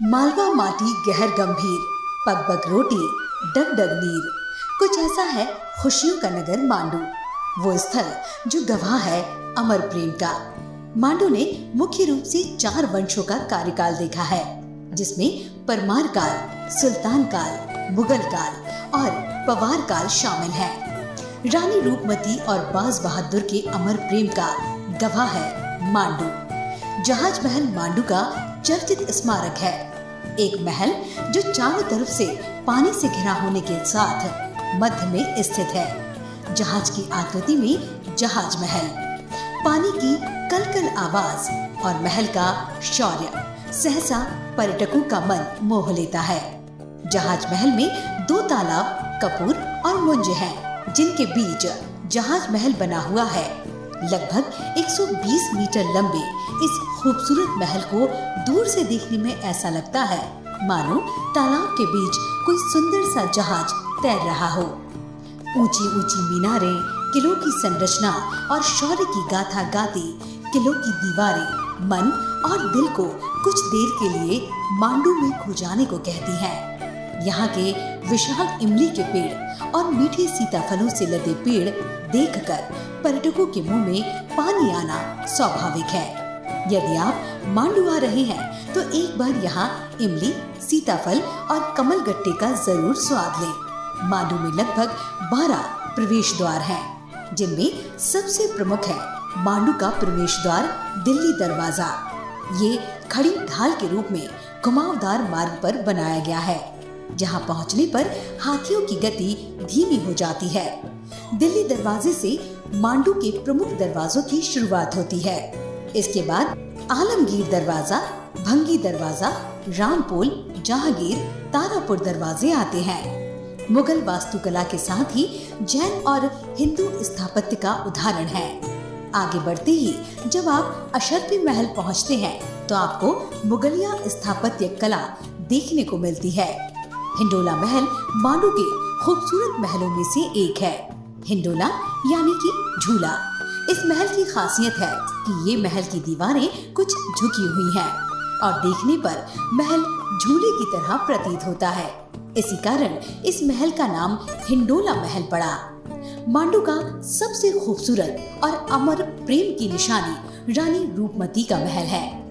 मालवा माटी गहर गंभीर पग पग रोटी डग डग नीर। कुछ ऐसा है खुशियों का नगर मांडू। वो स्थल जो गवाह है अमर प्रेम का। मांडू ने मुख्य रूप से चार वंशों का कार्यकाल देखा है, जिसमें परमार काल, सुल्तान काल, मुगल काल और पवार काल शामिल है। रानी रूपमती और बाज बहादुर के अमर प्रेम का गवाह है मांडू। जहाज़ महल मांडू का चर्चित स्मारक है। एक महल जो चारों तरफ़ से पानी से घिरा होने के साथ मध्य में स्थित है। जहाज़ की आकृति में जहाज़ महल। पानी की कलकल आवाज़ और महल का शौर्य सहसा पर्यटकों का मन मोह लेता है। जहाज़ महल में दो तालाब कपूर और मुंज हैं, जिनके बीच जहाज़ महल बना हुआ है। लगभग 120 मीटर लंबे इस खूबसूरत महल को दूर से देखने में ऐसा लगता है मानो, तालाब के बीच कोई सुंदर सा जहाज़ तैर रहा हो ऊँची ऊँची मीनारें, किलों की संरचना और शौर्य की गाथा गाती, किलों की दीवारें मन और दिल को कुछ देर के लिए मांडू में खो जाने को कहती हैं। यहाँ के विशाल इमली के पेड़ और मीठे सीताफलों से लदे पेड़ देखकर पर्यटकों के मुँह में पानी आना स्वाभाविक है। यदि आप मांडू आ रहे हैं तो एक बार यहाँ इमली सीताफल और कमल गट्टे का ज़रूर स्वाद लें। मांडू में लगभग 12 प्रवेश द्वार हैं, जिनमें सबसे प्रमुख है मांडू का प्रवेश द्वार दिल्ली दरवाज़ा। ये खड़ी ढाल के रूप में घुमावदार मार्ग पर बनाया गया है जहाँ पहुँचने पर हाथियों की गति धीमी हो जाती है। दिल्ली दरवाजे से मांडू के प्रमुख दरवाजों की शुरुआत होती है। इसके बाद आलमगीर दरवाज़ा, भंगी दरवाज़ा, रामपोल, जहांगीर, तारापुर दरवाजे आते हैं। मुगल वास्तुकला के साथ ही जैन और हिंदू स्थापत्य का उदाहरण है। आगे बढ़ते ही जब आप अशरफी महल पहुँचते हैं तो आपको मुगलिया स्थापत्य कला देखने को मिलती है। हिंडोला महल मांडू के खूबसूरत महलों में से एक है। हिंडोला, यानी कि झूला। इस महल की खासियत है कि ये महल की दीवारें कुछ झुकी हुई हैं और देखने पर महल झूले की तरह प्रतीत होता है। इसी कारण इस महल का नाम हिंडोला महल पड़ा। मांडू का सबसे खूबसूरत और अमर प्रेम की निशानी रानी रूपमती का महल है।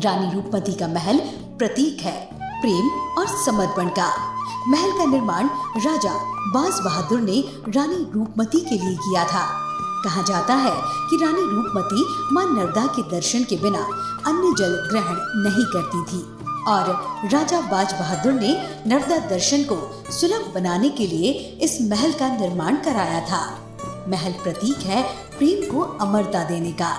रानी रूपमती का महल प्रतीक है, प्रेम और समर्पण का। महल का निर्माण राजा बाज बहादुर ने रानी रूपमती के लिए किया था। कहा जाता है कि रानी रूपमती माँ नर्मदा के दर्शन के बिना अन्य जल ग्रहण नहीं करती थी और राजा बाज बहादुर ने नर्मदा दर्शन को सुलभ बनाने के लिए इस महल का निर्माण कराया था। महल प्रतीक है प्रेम को अमरता देने का।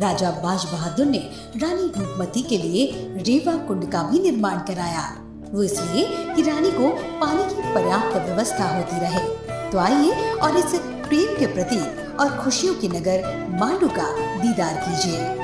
राजा बाज बहादुर ने रानी रूपमती के लिए रेवा कुंड का भी निर्माण कराया। वो इसलिए कि रानी को पानी की पर्याप्त व्यवस्था होती रहे। तो आइए और इस प्रेम के प्रतीक और खुशियों के नगर मांडू का दीदार कीजिए।